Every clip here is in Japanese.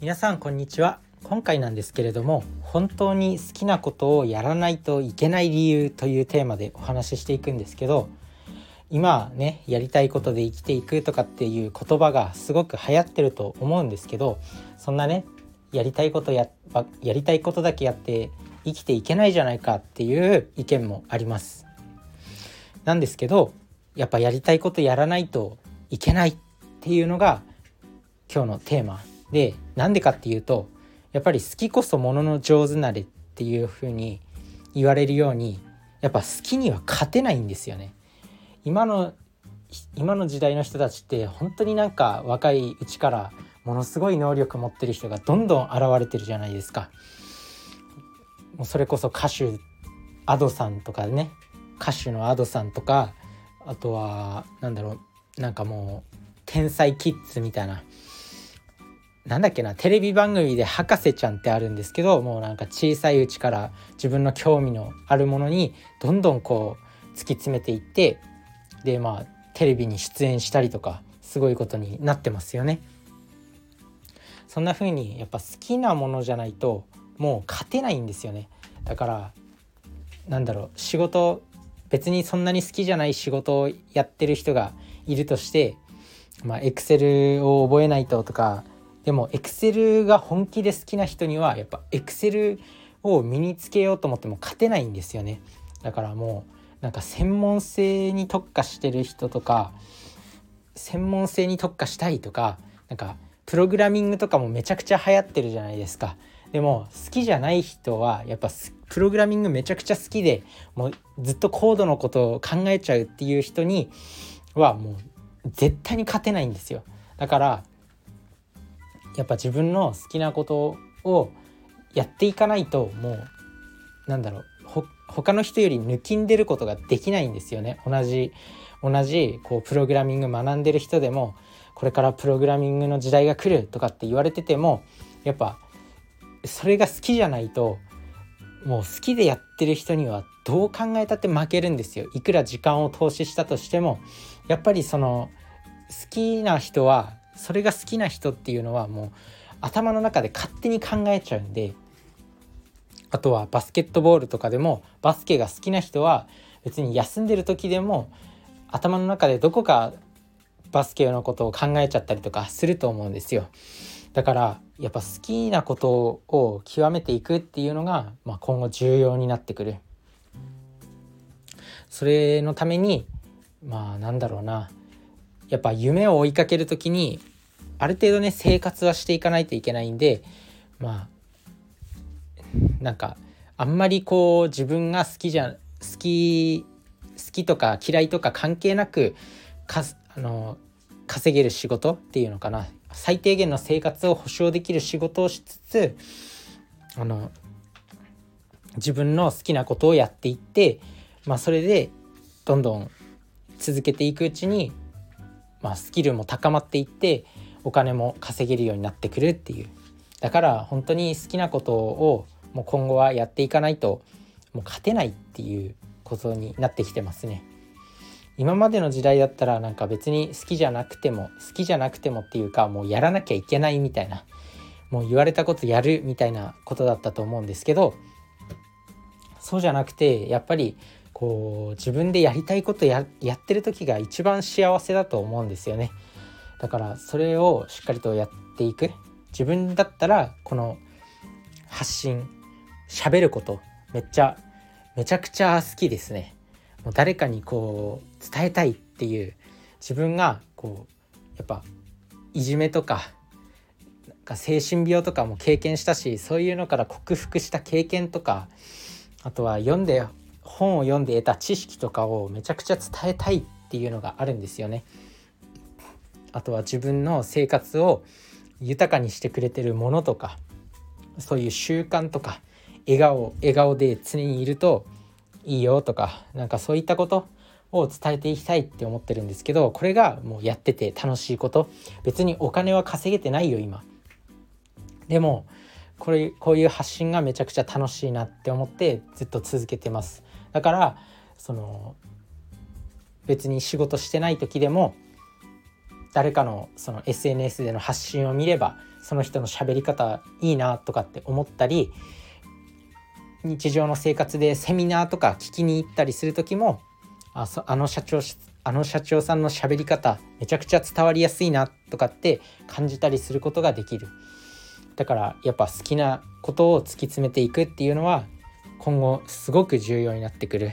皆さんこんにちは今回なんですけれども本当に好きなことをやらないといけない理由というテーマでお話ししていくんですけど今ねやりたいことで生きていくとかっていう言葉がすごく流行ってると思うんですけどそんなねやりたいことややりたいことだけやって生きていけないじゃないかっていう意見もあります。なんですけどやっぱやりたいことやらないといけないっていうのが今日のテーマでなんでかっていうとやっぱり好きこそものの上手なれっていう風に言われるようにやっぱ好きには勝てないんですよね。今の今の時代の人たちって本当になんか若いうちからものすごい能力持ってる人がどんどん現れてるじゃないですか。もうそれこそ歌手 Ado さんとかね歌手の Ado さんとかあとはなんだろうなんかもう天才キッズみたいななんだっけなテレビ番組で博士ちゃんってあるんですけどもうなんか小さいうちから自分の興味のあるものにどんどんこう突き詰めていってでまあテレビに出演したりとかすごいことになってますよね。そんな風にやっぱ好きなものじゃないともう勝てないんですよね。だからなんだろう仕事別にそんなに好きじゃない仕事をやってる人がいるとしてまあエクセルを覚えないととかでもエクセルが本気で好きな人にはやっぱエクセルを身につけようと思っても勝てないんですよね。だからもうなんか専門性に特化してる人とか専門性に特化したいとかなんかプログラミングとかもめちゃくちゃ流行ってるじゃないですか。でも好きじゃない人はやっぱプログラミングめちゃくちゃ好きでもうずっとコードのことを考えちゃうっていう人にはもう絶対に勝てないんですよ。だからやっぱ自分の好きなことをやっていかないともうなんだろう他の人より抜きんでることができないんですよね。同じ同じこうプログラミング学んでる人でもこれからプログラミングの時代が来るとかって言われててもやっぱそれが好きじゃないともう好きでやってる人にはどう考えたって負けるんですよ。いくら時間を投資したとしてもやっぱりその好きな人はそれが好きな人っていうのはもう頭の中で勝手に考えちゃうんであとはバスケットボールとかでもバスケが好きな人は別に休んでる時でも頭の中でどこかバスケのことを考えちゃったりとかすると思うんですよ。だからやっぱ好きなことを極めていくっていうのが、まあ、今後重要になってくる。それのためにまあなんだろうなやっぱ夢を追いかける時にある程度ね生活はしていかないといけないんでまあなんかあんまりこう自分が好きじゃ好き好きとか嫌いとか関係なくかあの稼げる仕事っていうのかな。最低限の生活を保障できる仕事をしつつあの自分の好きなことをやっていってまあそれでどんどん続けていくうちに、まあ、スキルも高まっていってお金も稼げるようになってくるっていうだから本当に好きなことをもう今後はやっていかないともう勝てないっていうことになってきてますね。今までの時代だったらなんか別に好きじゃなくても好きじゃなくてもっていうかもうやらなきゃいけないみたいなもう言われたことやるみたいなことだったと思うんですけどそうじゃなくてやっぱりこう自分でやりたいことややってる時が一番幸せだと思うんですよね。だからそれをしっかりとやっていく。自分だったらこの発信喋ることめっちゃめちゃくちゃ好きですね。もう誰かにこう伝えたいっていう自分がこうやっぱいじめとかなんか精神病とかも経験したしそういうのから克服した経験とかあとは読んで本を読んで得た知識とかをめちゃくちゃ伝えたいっていうのがあるんですよね。あとは自分の生活を豊かにしてくれてるものとかそういう習慣とか笑顔笑顔で常にいるといいよとかなんかそういったことを伝えていきたいって思ってるんですけどこれがもうやってて楽しいこと。別にお金は稼げてないよ今。でもこれこういう発信がめちゃくちゃ楽しいなって思ってずっと続けてます。だからその別に仕事してない時でも誰かのその SNS での発信を見ればその人の喋り方いいなとかって思ったり日常の生活でセミナーとか聞きに行ったりする時もあそあの社長あの社長さんの喋り方めちゃくちゃ伝わりやすいなとかって感じたりすることができる。だからやっぱ好きなことを突き詰めていくっていうのは今後すごく重要になってくる。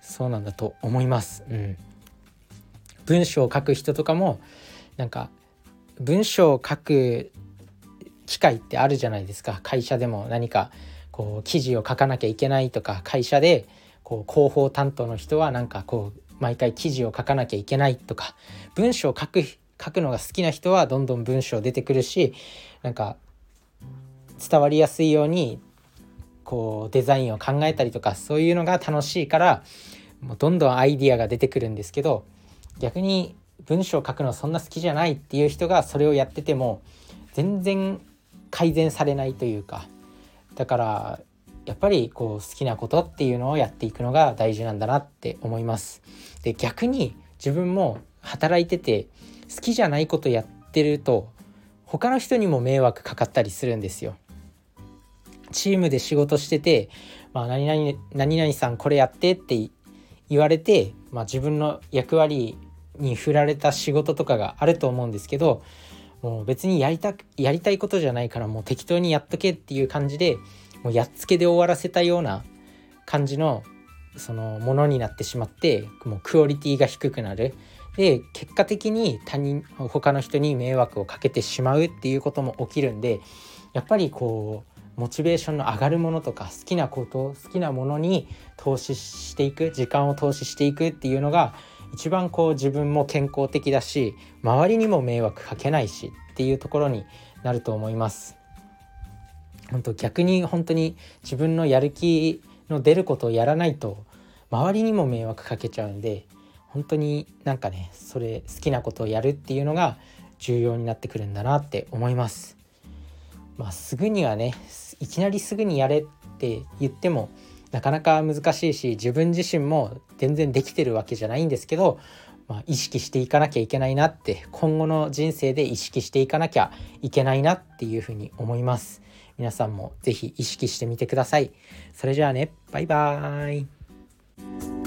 そうなんだと思います。うん、文章を書く人とかもなんか文章を書く機会ってあるじゃないですか。会社でも何かこう記事を書かなきゃいけないとか会社でこう広報担当の人はなんかこう毎回記事を書かなきゃいけないとか文章を書く書くのが好きな人はどんどん文章出てくるしなんか伝わりやすいようにこうデザインを考えたりとかそういうのが楽しいからもうどんどんアイディアが出てくるんですけど逆に文章を書くのそんな好きじゃないっていう人がそれをやってても全然改善されないというかだからやっぱりこう好きなことっていうのをやっていくのが大事なんだなって思います。で逆に自分も働いてて好きじゃないことやってると他の人にも迷惑かかったりするんですよ。チームで仕事してて、まあ、何々何々さんこれやってって言われて、まあ、自分の役割に振られた仕事とかがあると思うんですけどもう別にやりたやりたいことじゃないからもう適当にやっとけっていう感じでもうやっつけで終わらせたような感じのそのものになってしまってもうクオリティが低くなる。で結果的に他人他の人に迷惑をかけてしまうっていうことも起きるんでやっぱりこうモチベーションの上がるものとか好きなこと好きなものに投資していく時間を投資していくっていうのが一番こう自分も健康的だし周りにも迷惑かけないしっていうところになると思います。本当逆に本当に自分のやる気の出ることをやらないと周りにも迷惑かけちゃうんで本当になんかねそれ好きなことをやるっていうのが重要になってくるんだなって思います。まあ、すぐにはねいきなりすぐにやれって言ってもなかなか難しいし自分自身も全然できてるわけじゃないんですけど、まあ、意識していかなきゃいけないなって今後の人生で意識していかなきゃいけないなっていうふうに思います。皆さんも是非意識してみてください。それじゃあね、バイバーイ。